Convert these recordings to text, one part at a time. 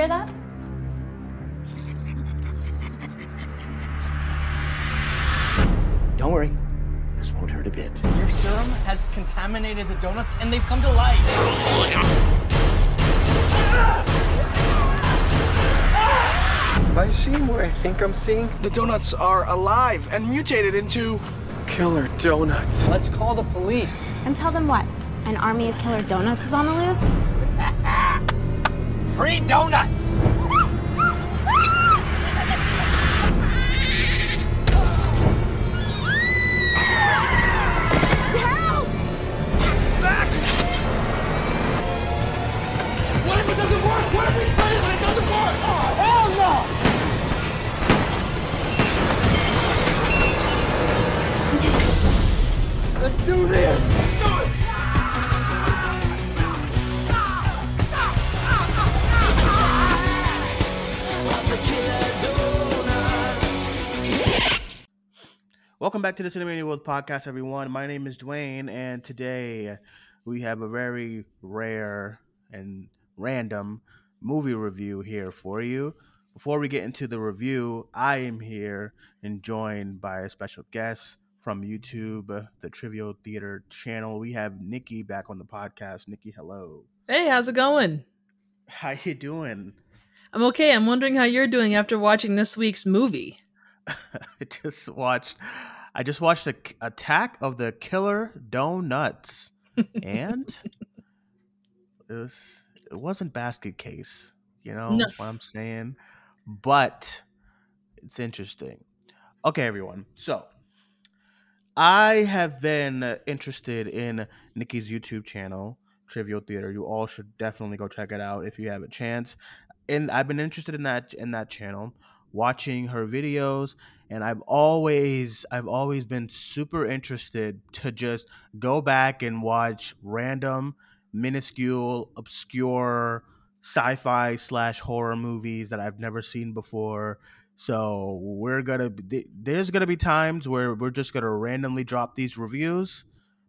hear that? Don't worry. This won't hurt a bit. Your serum has contaminated the donuts and they've come to life. Am I seeing what I think I'm seeing? The donuts are alive and mutated into. Killer donuts. Let's call the police. And tell them what? An army of killer donuts is on the loose? Free donuts! What if Welcome back to the Cinemania World Podcast, everyone. My name is Duane, and today we have a very rare and random movie review here for you. Before we get into the review, I am here and joined by a special guest from YouTube, the Trivial Theater channel. We have Nicki back on the podcast. Nicki, hello. Hey, how's it going? How you doing? I'm okay. I'm wondering how you're doing after watching this week's movie. I just watched. I just watched a Attack of the Killer Donuts, and it was it wasn't basket case. You know No. what I'm saying? But it's interesting. Okay, everyone. So I have been interested in Nicki's YouTube channel, Trivial Theater. You all should definitely go check it out if you have a chance. And I've been interested in that in that channel, watching her videos, and I've always I've always been super interested to just go back and watch random, minuscule, obscure sci-fi slash horror movies that I've never seen before. So we're gonna there's gonna be times where we're just gonna randomly drop these reviews.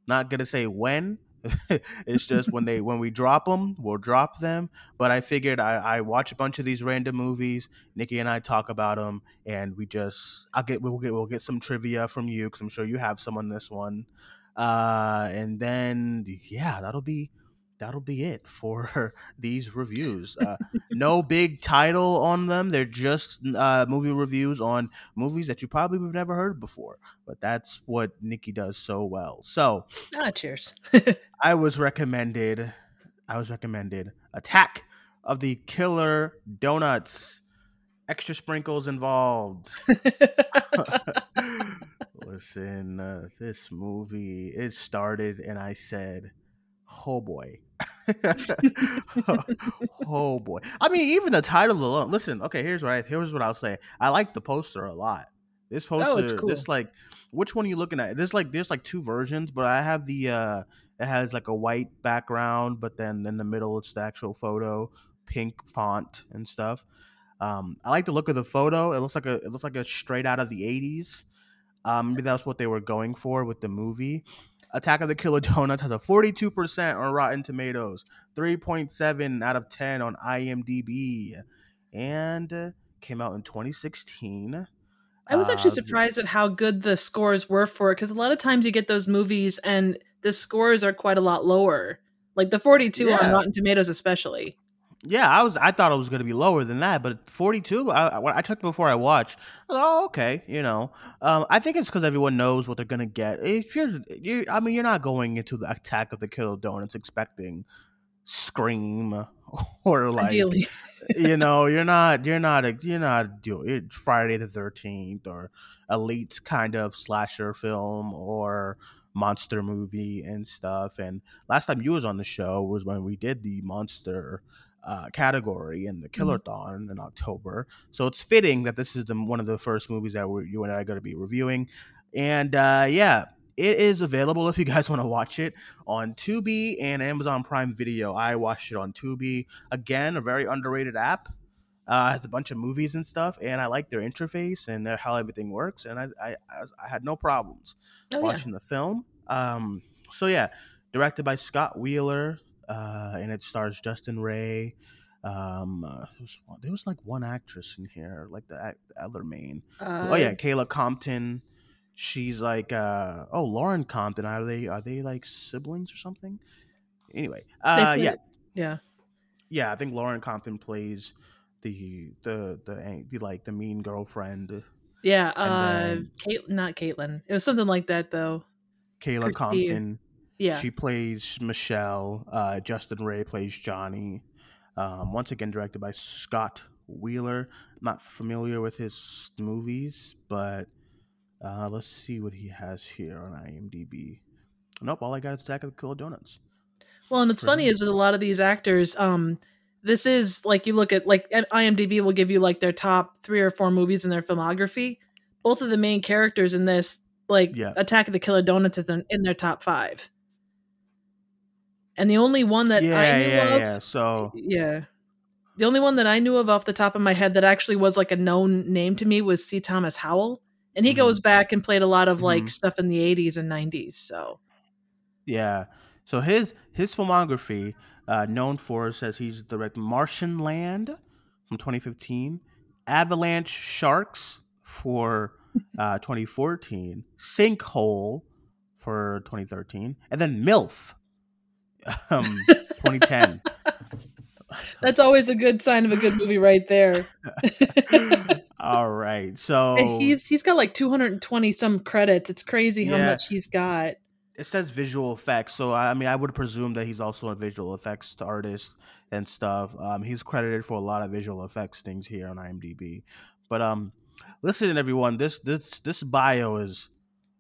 Not gonna say when. it's just when they when we drop them, we'll drop them. But I figured I, I watch a bunch of these random movies. Nicki and I talk about them, and we just I'll get we'll get we'll get some trivia from you because I'm sure you have some on this one. Uh, and then yeah, that'll be that'll be it for these reviews. Uh, no big title on them. They're just uh, movie reviews on movies that you probably have never heard before. But that's what Nicki does so well. So Ah, cheers. I was recommended. I was recommended Attack of the Killer Donuts. Extra sprinkles involved. Listen, uh, this movie it started, and I said, "Oh boy." oh boy! I mean, even the title alone. Listen, okay. Here's what I here's what I'll say. I like the poster a lot. This poster, Oh, cool. this like, which one are you looking at? There's like there's like two versions, but I have the uh it has like a white background, but then in the middle it's the actual photo, pink font and stuff. Um, I like the look of the photo. It looks like a it looks like a straight out of the '80s. Um, maybe that's what they were going for with the movie. Attack of the Killer Donuts has a 42% on Rotten Tomatoes, 3.7 out of 10 on IMDb, and uh, came out in 2016. I was actually Uh, surprised at how good the scores were for it because a lot of times you get those movies and the scores are quite a lot lower. Like the 42 Yeah. on Rotten Tomatoes, especially. Yeah, I was. I thought it was going to be lower than that, but 42. I, I, I checked before I watched. I was, oh, okay. You know, um, I think it's because everyone knows what they're going to get. If you're, you, I mean, you're not going into the Attack of the Killer Donuts expecting Scream or like Ideally. you know, you're not, you're not, a, you're not doing Friday the Thirteenth or Elite kind of slasher film or monster movie and stuff. And last time you was on the show was when we did the monster uh, category in the Killerthon in October. So it's fitting that this is the one of the first movies that we're, you and I are going to be reviewing. And uh, yeah, it is available if you guys want to watch it on Tubi and Amazon Prime Video. I watched it on Tubi. Again, a very underrated app. Uh, has a bunch of movies and stuff, and I like their interface and their, how everything works. And I, I, I, had no problems Oh, yeah. watching the film. Um, so yeah, directed by Scott Wheeler, uh, and it stars Justin Ray, Um, uh, there was there was like one actress in here, like the, the other main. Uh, oh yeah, Kayla Compton. She's like, uh, oh, Lauren Compton. Are they are they like siblings or something? Anyway, uh, yeah, yeah. yeah. I think Lauren Compton plays the the the, the like the mean girlfriend. Yeah, uh, then- Kate, not Caitlin. It was something like that though. Kayla Christine. Compton. Yeah, She plays Michelle. Uh, Justin Ray plays Johnny. Um, once again, directed by Scott Wheeler. Not familiar with his movies, but uh, let's see what he has here on IMDb. Nope, all I got is Attack of the Killer Donuts. Well, and what's funny is with a lot of these actors, um, this is like you look at like IMDb will give you like their top three or four movies in their filmography. Both of the main characters in this, like Yeah. Attack of the Killer Donuts, is in, in their top five. And the only one that yeah, I knew yeah, of, yeah. So yeah, the only one that I knew of off the top of my head that actually was like a known name to me was C. Thomas Howell, and he Mhm. goes back and played a lot of like Mhm. stuff in the '80s and '90s. So Yeah. So his his filmography, uh, known for says he's directed Martian Land from 2015, Avalanche Sharks for uh, 2014, Sinkhole for 2013, and then MILF, um, 2010. that's always a good sign of a good movie, right there. All right. So And he's he's got like 220 some credits. It's crazy how Yeah. much he's got. it says visual effects, so I mean, I would presume that he's also a visual effects artist and stuff. Um, he's credited for a lot of visual effects things here on IMDb. But um, listen, everyone, this this this bio is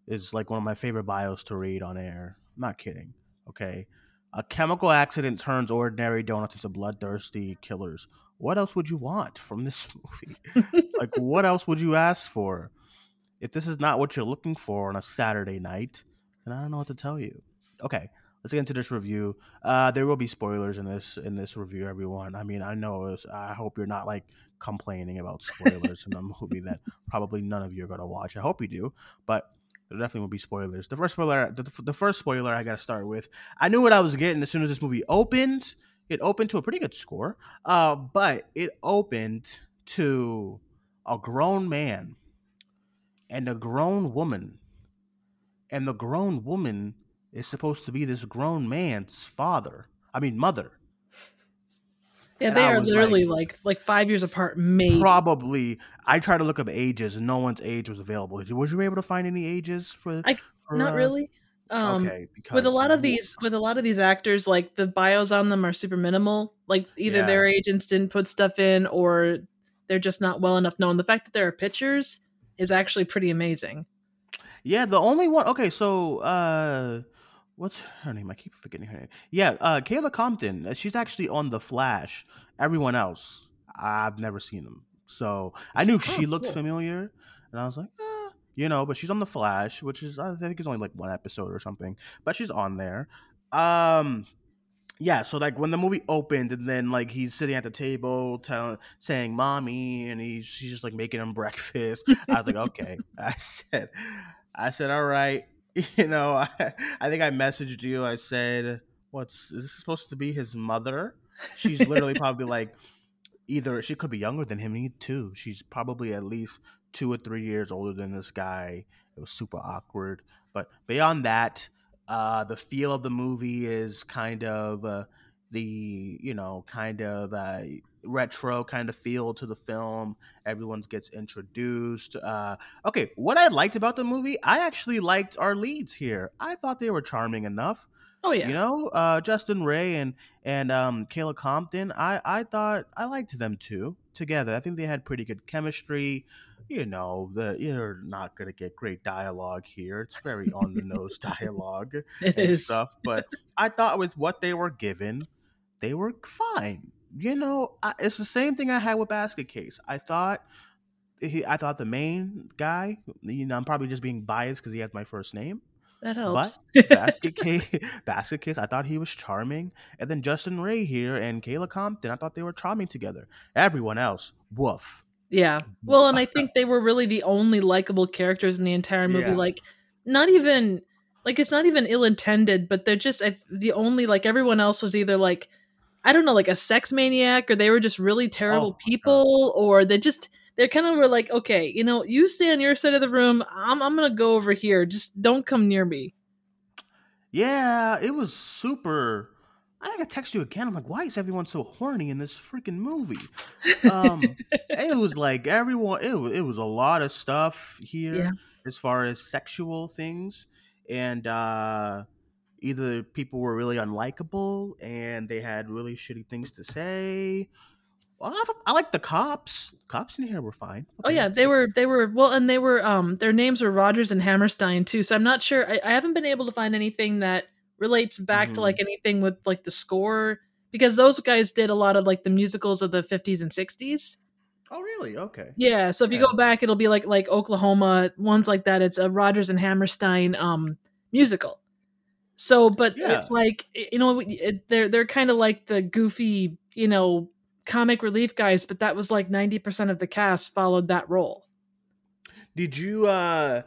is like one of my favorite bios to read on air. I'm not kidding. Okay, a chemical accident turns ordinary donuts into bloodthirsty killers. What else would you want from this movie? like, what else would you ask for? If this is not what you're looking for on a Saturday night, then I don't know what to tell you. Okay, let's get into this review. Uh, there will be spoilers in this in this review, everyone. I mean, I know. It's, I hope you're not like complaining about spoilers in a movie that probably none of you are gonna watch. I hope you do, but there definitely will be spoilers. The first spoiler, the, the first spoiler, I got to start with. I knew what I was getting as soon as this movie opened. It opened to a pretty good score, uh, but it opened to a grown man and a grown woman and the grown woman is supposed to be this grown man's father. I mean, mother. Yeah, And they I are literally like- like like five years apart. Maybe Probably. I tried to look up ages, and no one's age was available. Was you able to find any ages for? I- for, not uh, really. Um, okay, because with a lot of these with a lot of these actors, like the bios on them are super minimal. Like either Yeah. their agents didn't put stuff in, or they're just not well enough known. The fact that there are pictures is actually pretty amazing. Yeah, the only one. Okay, so uh, what's her name? I keep forgetting her name. Yeah, uh, Kayla Compton. uh, She's actually on The Flash. Everyone else, I've never seen them. So I knew she looked cool. familiar, and I was like, eh, you know. But she's on The Flash, which is I think it's only like one episode or something, but she's on there. Um, yeah. So like when the movie opened, and then like he's sitting at the table telling, saying "mommy," and he's she's just like making him breakfast. I was like, okay. I said, I said, all right. You know, I, I think I messaged you. I said, what's is this supposed to be his mother? She's literally probably like either she could be younger than him too. She's probably at least two or three years older than this guy. It was super awkward. But beyond that, uh, the feel of the movie is kind of uh, the you know kind of uh, retro kind of feel to the film. Everyone gets introduced. Uh, okay, what I liked about the movie, I actually liked our leads here. I thought they were charming enough. Oh yeah, You know, uh, Justin Ray and and um, Kayla Compton. I I thought I liked them too together. I think they had pretty good chemistry. You know, the you're not gonna get great dialogue here. It's very on the nose dialogue it and is. stuff. But I thought with what they were given, they were fine. You know, I, it's the same thing I had with Basket Case. I thought. He, I thought the main guy, you know, I'm probably just being biased because he has my first name. That helps. But Basket Case, Basket Case, I thought he was charming, and then Justin Ray here and Kayla Compton, I thought they were charming together. Everyone else, woof. Yeah. Well, and I think they were really the only likable characters in the entire movie. Yeah. Like, not even like it's not even ill intended, but they're just I, the only like everyone else was either like I don't know, like a sex maniac, or they were just really terrible Oh, my God. people, or they just they kind of were like, okay, you know, you stay on your side of the room. I'm I'm gonna go over here. Just don't come near me. Yeah, it was super. I think I text you again. I'm like, why is everyone so horny in this freaking movie? Um, it was like everyone. It was, it was a lot of stuff here Yeah. as far as sexual things, and uh, either people were really unlikable and they had really shitty things to say. Well, I, I like the cops. Cops in here were fine. Oh yeah, they were they were well, and they were um their names were Rodgers and Hammerstein too. So I'm not sure. I, I haven't been able to find anything that relates back to Mhm. like anything with like the score because those guys did a lot of like the musicals of the 50s and 60s. Oh, really? Okay. Yeah, so if you Yeah. go back, it'll be like like Oklahoma ones like that. It's a Rodgers and Hammerstein um musical. So, but Yeah. it's like you know it, they're they're kind of like the goofy you know comic relief guys, but that was like ninety percent of the cast followed that role. Did you uh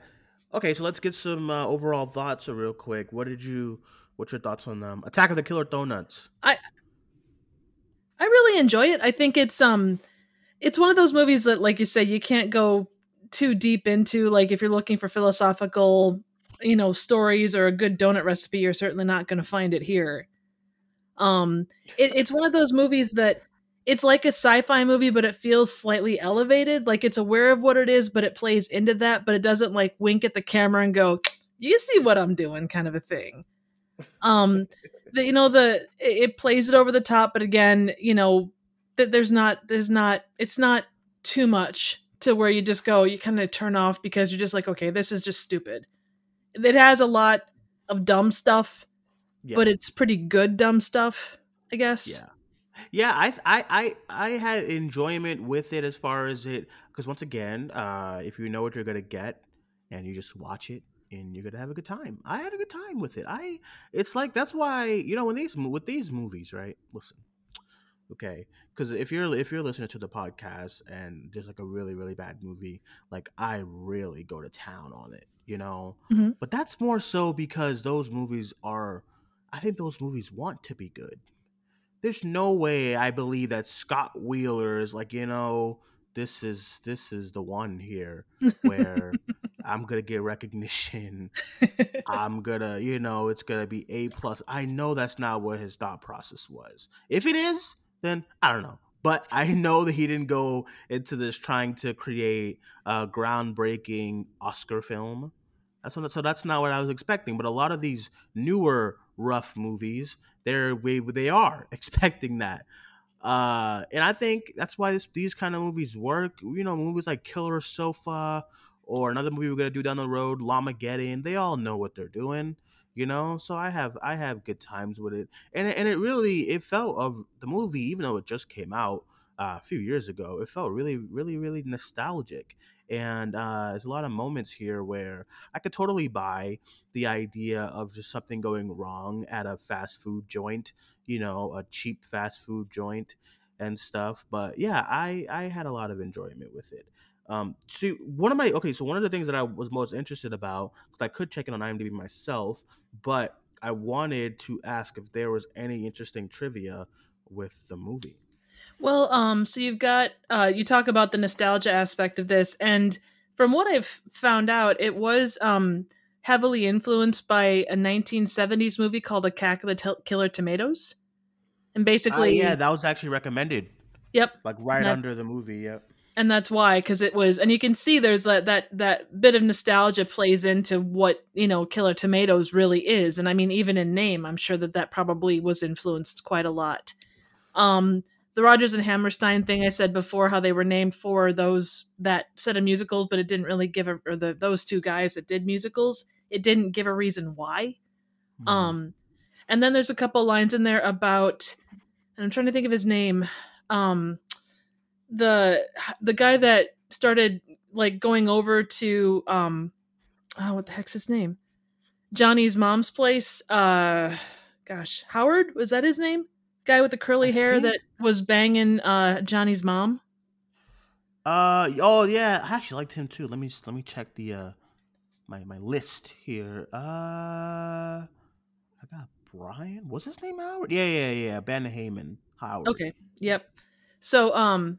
okay, so let's get some uh, overall thoughts real quick. What did you what's your thoughts on um Attack of the Killer Donuts? I I really enjoy it. I think it's um it's one of those movies that like you say you can't go too deep into like if you're looking for philosophical, you know, stories or a good donut recipe, you're certainly not going to find it here. Um it, it's one of those movies that it's like a sci-fi movie but it feels slightly elevated, like it's aware of what it is but it plays into that but it doesn't like wink at the camera and go, "You see what I'm doing?" kind of a thing. Um the, you know the it, it plays it over the top but again you know that there's not there's not it's not too much to where you just go you kind of turn off because you're just like okay this is just stupid it has a lot of dumb stuff Yeah. but it's pretty good dumb stuff i guess Yeah. Yeah, I I I I had enjoyment with it as far as it because once again, uh if you know what you're going to get and you just watch it and you're going to have a good time. I had a good time with it. I it's like that's why, you know, when these with these movies, right? Listen. Okay, cuz if you're if you're listening to the podcast and there's like a really really bad movie, like I really go to town on it, you know? Mhm. But that's more so because those movies are I think those movies want to be good there's no way I believe that Scott Wheeler is like, you know, this is this is the one here where I'm gonna get recognition. I'm gonna, you know, it's gonna be A plus. I know that's not what his thought process was. If it is, then I don't know. But I know that he didn't go into this trying to create a groundbreaking Oscar film. That's what, so that's not what I was expecting. But a lot of these newer rough movies, they're they are expecting that. Uh, and I think that's why this, these kind of movies work. You know, movies like Killer Sofa or another movie we're gonna do down the road, Llamageddon. They all know what they're doing. You know, so I have I have good times with it, and and it really it felt of the movie, even though it just came out uh, a few years ago, it felt really really really nostalgic. And uh, there's a lot of moments here where I could totally buy the idea of just something going wrong at a fast food joint, you know, a cheap fast food joint and stuff. But yeah, I I had a lot of enjoyment with it. Um, so one of my okay, so one of the things that I was most interested about because I could check it on IMDb myself, but I wanted to ask if there was any interesting trivia with the movie. Well, um, so you've got uh, you talk about the nostalgia aspect of this, and from what I've found out, it was um heavily influenced by a 1970s movie called Attack of the T- Killer Tomatoes, and Uh, basically, yeah, that was actually recommended, yep, like right under the movie. Yep. And that's why because it was, and you can see there's that that that bit of nostalgia plays into what you know Killer Tomatoes really is, and I mean even in name, I'm sure that that probably was influenced quite a lot. Um, the Rodgers and Hammerstein thing I said before, how they were named for those that set of musicals, but it didn't really give a or the those two guys that did musicals, it didn't give a reason why. Mhm. Um, and then there's a couple lines in there about, and I'm trying to think of his name, um, the the guy that started like going over to um, oh, what the heck's his name? Johnny's mom's place. Uh, gosh, Howard was that his name? Guy with the curly I hair think- that was banging uh Johnny's mom. Uh oh yeah, I actually liked him too. Let me just, let me check the uh my my list here. Uh I got Brian. Was his name Howard? Yeah, yeah, yeah. Ben Heyman Howard. Okay. Yep. So um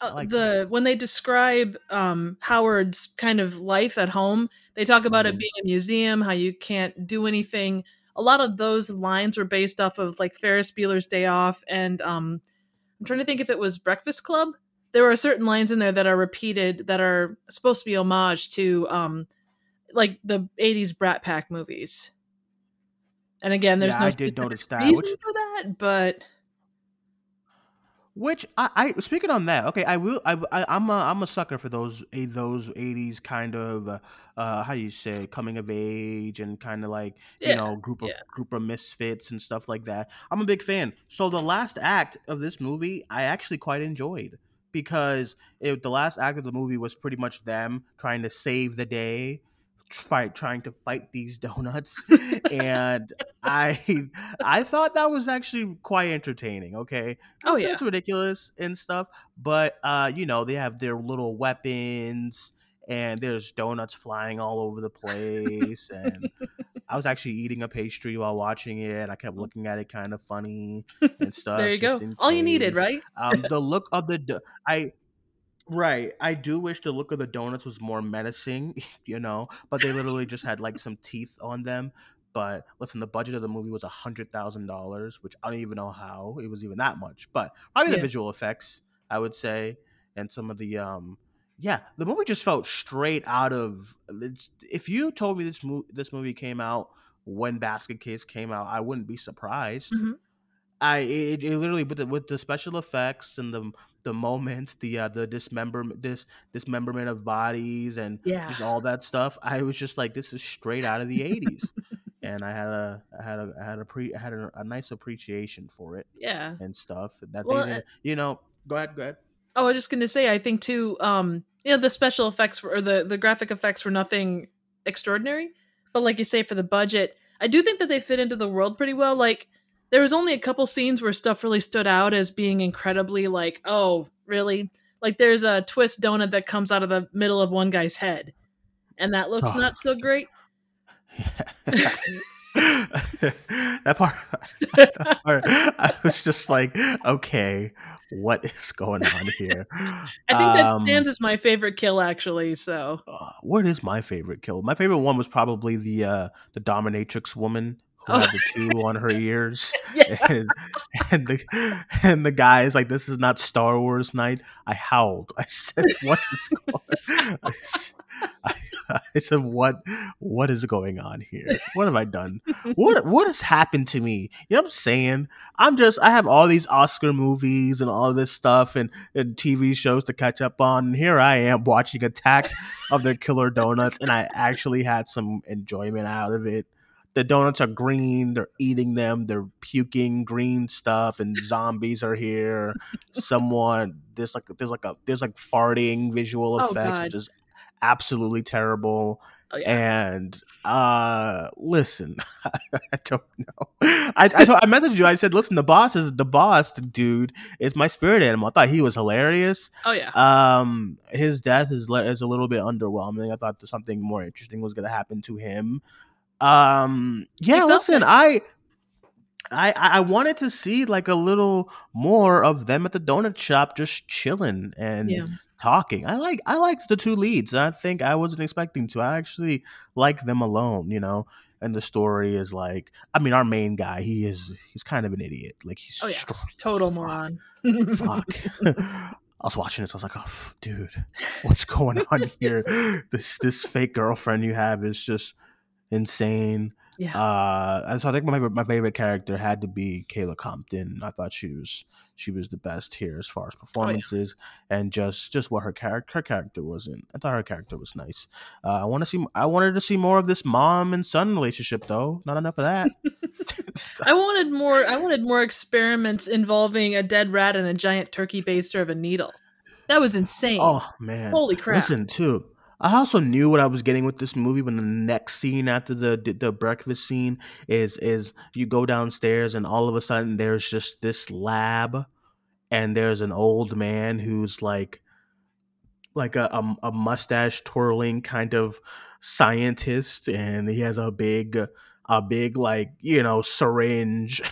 uh, like the when they describe um Howard's kind of life at home, they talk about Mhm. it being a museum, how you can't do anything. A lot of those lines were based off of like Ferris Bueller's Day Off and um I'm trying to think if it was Breakfast Club. There are certain lines in there that are repeated that are supposed to be homage to um like the 80s Brat Pack movies. And again, there's Yeah, no I did notice that, reason which- for that, but Which I, I speaking on that, okay, I will. I, I I'm a I'm a sucker for those those '80s kind of uh, uh how do you say coming of age and kind of like you know group of yeah. group of misfits and stuff like that. I'm a big fan. So the last act of this movie, I actually quite enjoyed because it, the last act of the movie was pretty much them trying to save the day, fight trying to fight these donuts, and I I thought that was actually quite entertaining. Okay, Oh, it's, yeah. it's ridiculous and stuff, but uh, you know they have their little weapons and there's donuts flying all over the place and I was actually eating a pastry while watching it. I kept looking at it kind of funny and stuff. there you go. All you needed, right? Um, the look of the do- I right. I do wish the look of the donuts was more menacing, you know, but they literally just had like some teeth on them. But listen, the budget of the movie was a hundred thousand dollars, which I don't even know how it was even that much. But probably the visual effects, I would say, and some of the um, yeah, the movie just felt straight out of. It's, if you told me this movie this movie came out when Basket Case came out, I wouldn't be surprised. Mhm. I it, it literally with the with the special effects and the the moments, the uh, the dismemberment this dismemberment of bodies and Yeah. just all that stuff. I was just like, this is straight out of the eighties, and I had a I had a I had a pre I had a, a nice appreciation for it Yeah. and stuff that Well, they uh, you know. Go ahead, go ahead. Oh, I was just gonna say, I think too. Um, you know, the special effects were, or the the graphic effects were nothing extraordinary, but like you say, for the budget, I do think that they fit into the world pretty well. Like, there was only a couple scenes where stuff really stood out as being incredibly like, oh, really? Like, there's a twist donut that comes out of the middle of one guy's head, and that looks Oh. not so great. that part, that part, I was just like, okay, what is going on here? I think that Um, stands as my favorite kill, actually. So, uh, what is my favorite kill? My favorite one was probably the uh, the dominatrix woman who Oh. had the two on her ears, yeah, and, and the and the guy is like, "This is not Star Wars night." I howled. I said, "What is going?" I- I said, "What? What is going on here? What have I done? What What has happened to me?" You know what I'm saying? I'm just I have all these Oscar movies and all this stuff and, and TV shows to catch up on, and here I am watching Attack of the Killer Donuts, and I actually had some enjoyment out of it the donuts are green they're eating them they're puking green stuff and zombies are here someone there's like there's like a there's like farting visual Oh, effects God. which is absolutely terrible oh yeah. and uh listen i don't know i I, told, I messaged you i said listen the boss is the boss The dude is my spirit animal i thought he was hilarious Oh yeah. um, his death is is a little bit underwhelming. I thought that something more interesting was going to happen to him. Um, yeah, listen. I, I, I wanted to see like a little more of them at the donut shop, just chilling and Yeah. talking. I like I liked the two leads. I think I wasn't expecting to. I actually like them alone, you know. And the story is like, I mean, our main guy, he is he's kind of an idiot. Like he's Oh, yeah. Total fuck moron. fuck. I was watching this. I was like, "Oh, dude, what's going on here? This this fake girlfriend you have is just insane." yeah. Uh, and so I think my favorite, my favorite character had to be Kayla Compton. I thought she was she was the best here as far as performances and just just what her character her character wasn't. I thought her character was nice. Uh, I want to see I wanted to see more of this mom and son relationship though. Not enough of that. I wanted more. I wanted more experiments involving a dead rat and a giant turkey baster of a needle. That was insane. oh man, Holy crap! Listen, too. I also knew what I was getting with this movie when the next scene after the the, the breakfast scene is is you go downstairs and all of a sudden there's just this lab and there's an old man who's like like a a, a mustache twirling kind of scientist and he has a big a big like you know syringe.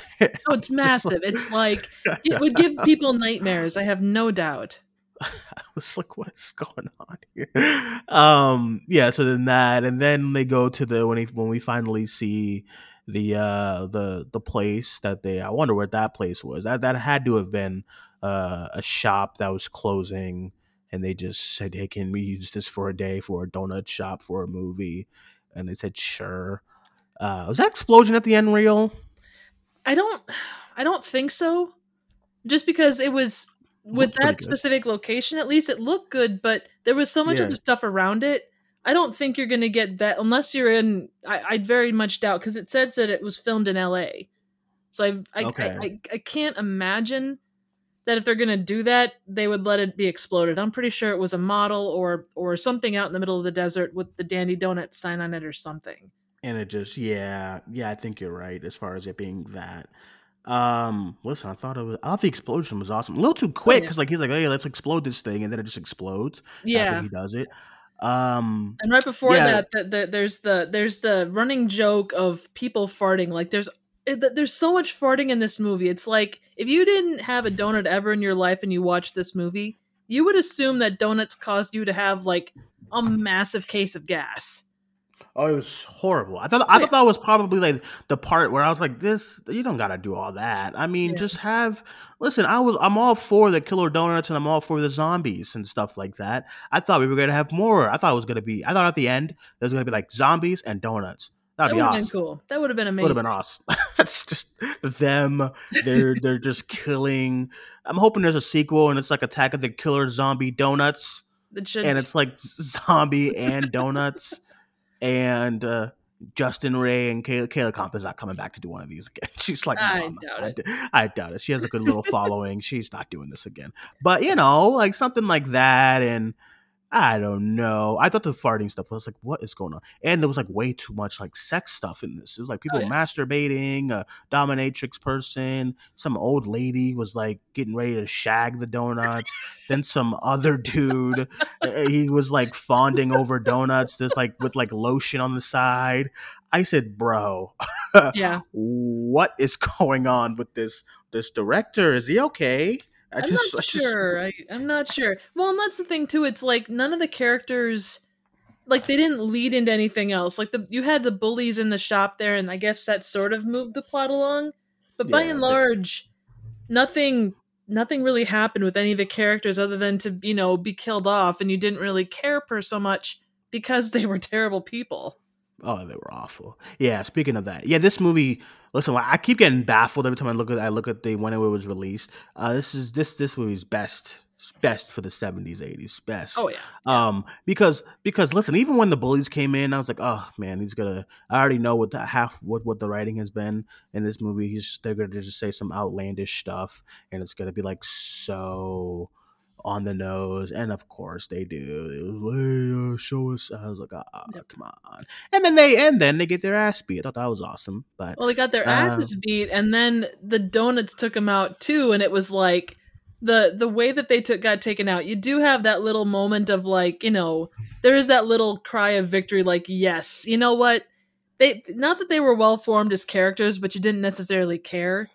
Oh, it's massive. it's like it would give people nightmares. I have no doubt. I was like, what's going on here? Um, yeah. So then that, and then they go to the when he, when we finally see the uh the the place that they. I wonder what that place was. That that had to have been uh, a shop that was closing, and they just said, "Hey, can we use this for a day for a donut shop for a movie?" And they said, "Sure." Uh, was that explosion at the end real? I don't I don't think so. Just because it was with that specific location at least it looked good, but there was so much Yeah. other stuff around it. I don't think you're going to get that unless you're in I I very much doubt cuz it says that it was filmed in LA. So I I, Okay. I, I I can't imagine that if they're going to do that, they would let it be exploded. I'm pretty sure it was a model or or something out in the middle of the desert with the Dandy Donut sign on it or something. and it just yeah yeah i think you're right as far as it being that um listen i thought it was i thought the explosion was awesome a little too quick yeah. because like he's like hey let's explode this thing and then it just explodes Yeah. after he does it um And right before Yeah. that, the, the, there's the there's the running joke of people farting. Like there's it- there's so much farting in this movie. It's like if you didn't have a donut ever in your life and you watched this movie, you would assume that donuts caused you to have like a massive case of gas. Oh it was horrible i thought i thought that was probably like the part where i was like this you don't gotta do all that i mean Yeah. just have listen i was i'm all for the killer donuts and i'm all for the zombies and stuff like that i thought we were gonna have more i thought it was gonna be i thought at the end there's gonna be like zombies and donuts That that'd have awesome been cool. That would have been amazing. would have been awesome. That's just them. They're they're just killing. I'm hoping there's a sequel and it's like Attack of the Killer Zombie Donuts, and be. it's like zombie and donuts, and uh, Justin Ray and Kayla, Kayla Compton's not coming back to do one of these again. She's like, I "No, I'm doubt I it." d- I doubt it. She has a good little following. She's not doing this again. But you know, like something like that, and I don't know. I thought the farting stuff was like, what is going on? And there was like way too much like sex stuff in this. It was like people Oh, yeah. masturbating, a dominatrix person, some old lady was like getting ready to shag the donuts. then some other dude, uh, he was like fonding over donuts, just like with like lotion on the side. I said, bro, yeah. what is going on with this this director? Is he okay? I I'm just, not I just- sure. I, I'm not sure. Well, and that's the thing too. It's like none of the characters, like they didn't lead into anything else. Like the you had the bullies in the shop there, and I guess that sort of moved the plot along. But by Yeah, and they- large, nothing nothing really happened with any of the characters other than to you know be killed off, and you didn't really care per so much because they were terrible people. Oh, they were awful. Yeah. Speaking of that, yeah, this movie. Listen, I keep getting baffled every time I look at I look at the when it was released. Uh, this is this this movie's best best for the seventies eighties best. Oh yeah, Um, because because listen, even when the bullies came in, I was like, oh man, he's gonna. I already know what the half what what the writing has been in this movie. He's they're gonna just say some outlandish stuff, and it's gonna be like so on the nose, and of course they do. It was hey, uh, show us. I was like, ah, Yep. come on. And then they and then they get their ass beat. I thought that was awesome, but Well, they got their Uh, asses beat, and then the donuts took them out too, and it was like the the way that they took got taken out. You do have that little moment of like, you know, there is that little cry of victory, like, yes, you know what? They not that they were well formed as characters, but you didn't necessarily care.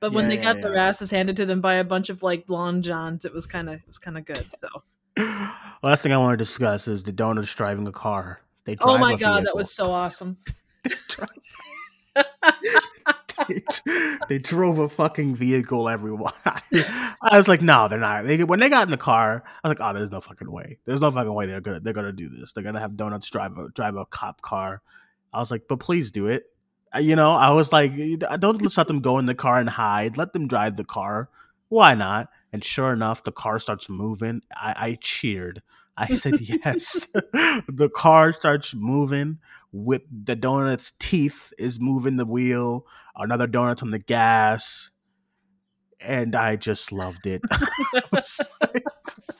But when Yeah, they yeah, got their yeah. asses handed to them by a bunch of like blonde johns, it was kind of it was kind of good. So, last thing I want to discuss is the donuts driving a car. They oh my a god, that was so awesome. they, they drove a fucking vehicle. Everyone, I was like, no, they're not. They, when they got in the car, I was like, oh, there's no fucking way. There's no fucking way they're gonna they're gonna do this. They're gonna have donuts drive a drive a cop car. I was like, but please do it. Uh, You know, I was like, don't just let them go in the car and hide. Let them drive the car. Why not? And sure enough, the car starts moving. I, I cheered. I said, yes. the car starts moving with the donut's teeth is moving the wheel. Another donut's on the gas. And I just loved it.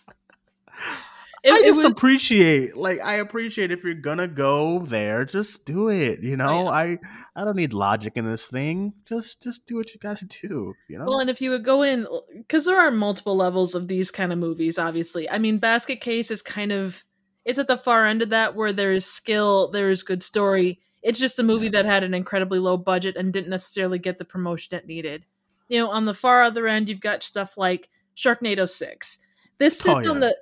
I It, I just was- appreciate, like, I appreciate if you're gonna go there, just do it. You know, I I don't need logic in this thing. Just just do what you gotta do. You know. Well, and if you would go in, because there are multiple levels of these kind of movies, obviously. I mean, Basket Case is kind of, it's at the far end of that where there is skill, there is good story. It's just a movie that had an incredibly low budget and didn't necessarily get the promotion it needed. You know, on the far other end, you've got stuff like Sharknado Six. This Oh, sits on the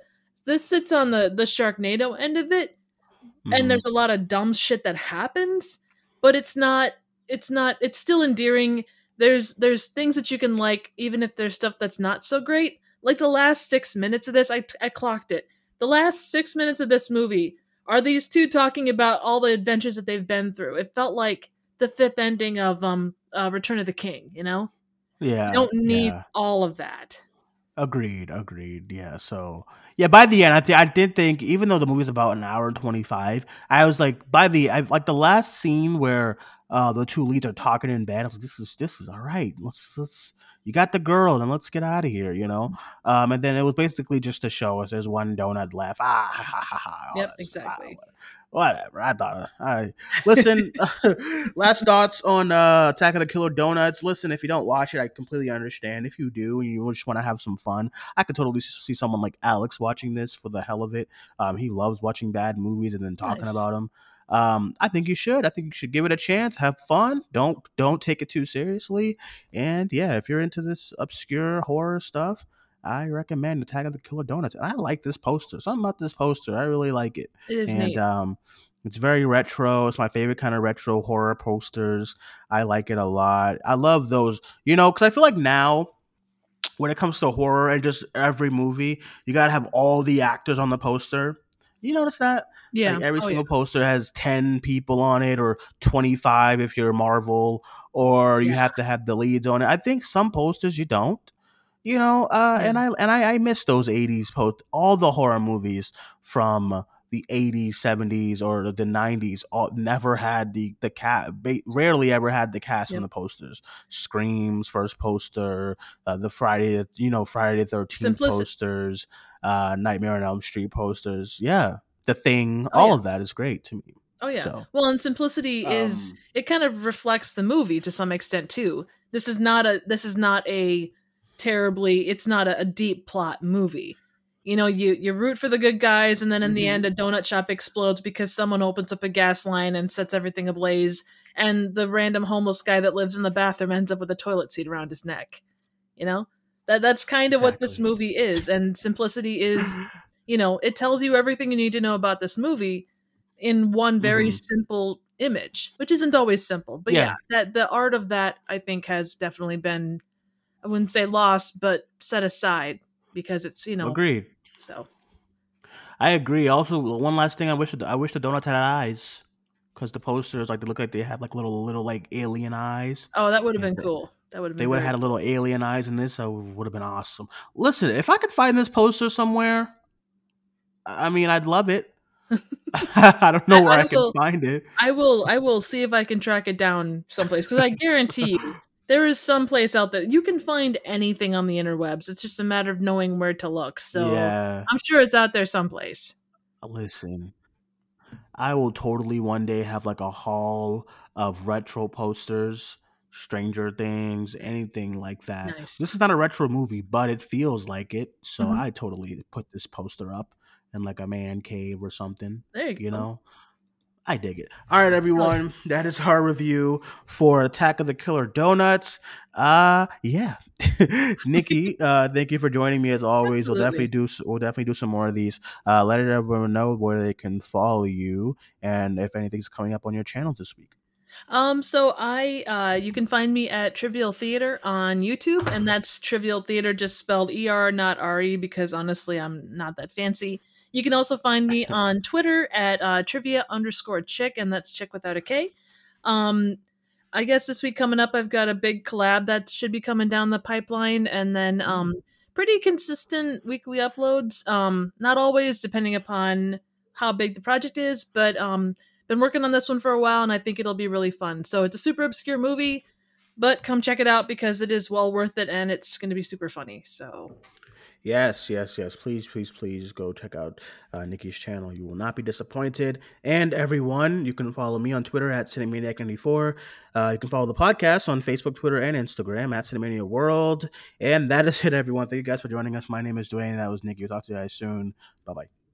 this sits on the the Sharknado end of it, Mhm. and there's a lot of dumb shit that happens, but it's not it's not it's still endearing. There's there's things that you can like even if there's stuff that's not so great. Like the last 6 minutes of this, I I clocked it. The last 6 minutes of this movie are these two talking about all the adventures that they've been through. It felt like the fifth ending of um uh, Return of the King, you know? yeah, You don't need yeah. all of that. Agreed, agreed. Yeah. So yeah, by the end, I th- I did think even though the movie's about an hour and twenty five, I was like by the I like the last scene where uh the two leads are talking in bed. I was like, this is this is all right. Let's let's you got the girl, and let's get out of here. You know. Um, and then it was basically just to show us there's one donut left. Ah, ha, ha, ha, Yep, exactly. stuff. Whatever. I thought. I listen. last thoughts on uh, Attack of the Killer Donuts. Listen, if you don't watch it, I completely understand. If you do and you just want to have some fun, I could totally see someone like Alex watching this for the hell of it. Um, he loves watching bad movies and then talking Nice. about them. Um, I think you should. I think you should give it a chance. Have fun. Don't don't take it too seriously. And yeah, if you're into this obscure horror stuff, I recommend Attack of the Killer Donuts. And I like this poster. Something about this poster, I really like it It is and neat. um it's very retro it's my favorite kind of retro horror posters i like it a lot i love those you know because i feel like now when it comes to horror and just every movie you gotta have all the actors on the poster you notice that yeah. like every Oh, yeah. single poster has 10 people on it or 25 if you're marvel or you have to have the leads on it i think some posters you don't you know uh and i and i i miss those 80s post all the horror movies from the 80s 70s or the 90s all never had the the cat rarely ever had the cast on Yep. the posters screams first poster uh, the friday you know friday the 13th Simplicity. posters uh nightmare on elm street posters yeah the thing Oh, all yeah. of that is great to me Oh yeah. So, well, and simplicity is um, it kind of reflects the movie to some extent too. This is not a this is not a terribly it's not a, a deep plot movie. You know, you you root for the good guys, and then in the Mhm. end, a donut shop explodes because someone opens up a gas line and sets everything ablaze, and the random homeless guy that lives in the bathroom ends up with a toilet seat around his neck. You know, that that's kind of what this movie is, and simplicity is, you know, it tells you everything you need to know about this movie in one very Mhm. simple image, which isn't always simple. But yeah. Yeah. that the art of that I think has definitely been I wouldn't say lost, but set aside because it's, you know, agreed so I agree. Also, one last thing, I wish I wish the donuts had eyes, because the posters like they look like they have like little little like alien eyes. Oh, that would have been cool. That would have They would have had a little alien eyes in this, so would have been awesome. Listen, if I could find this poster somewhere, I mean, I'd love it. I don't know I- where I I, can will- find it. I will I will see if I can track it down someplace because I guarantee you there is some place out there you can find anything on the interwebs. It's just a matter of knowing where to look. So yeah, I'm sure it's out there someplace. listen, I will totally one day have like a haul of retro posters, Stranger Things, anything like that. Nice. This is not a retro movie, but it feels like it. So Mhm. I totally put this poster up in like a man cave or something. There you go. You know, I dig it. All right, everyone, that is our review for Attack of the Killer Donuts. Uh, yeah, Nicki, uh, thank you for joining me as always. We'll definitely do we'll definitely do some more of these. Uh, let everyone know where they can follow you and if anything's coming up on your channel this week. Um, so I uh you can find me at Trivial Theater on YouTube, and that's Trivial Theater just spelled ER, not RE, because honestly I'm not that fancy. You can also find me on Twitter at uh, trivia underscore chick, and that's chick without a K. Um I guess this week coming up I've got a big collab that should be coming down the pipeline, and then um pretty consistent weekly uploads. Um not always depending upon how big the project is, but um been working on this one for a while and I think it'll be really fun. So it's a super obscure movie, but come check it out because it is well worth it and it's going to be super funny. So Yes, yes, yes. Please, please, please go check out uh, Nicki's channel. You will not be disappointed. And everyone, you can follow me on Twitter at Cinemaniac94. Uh, you can follow the podcast on Facebook, Twitter, and Instagram at Cinemania World. And that is it, everyone. Thank you guys for joining us. My name is Duane. That was Nikki. We'll talk to you guys soon. Bye bye.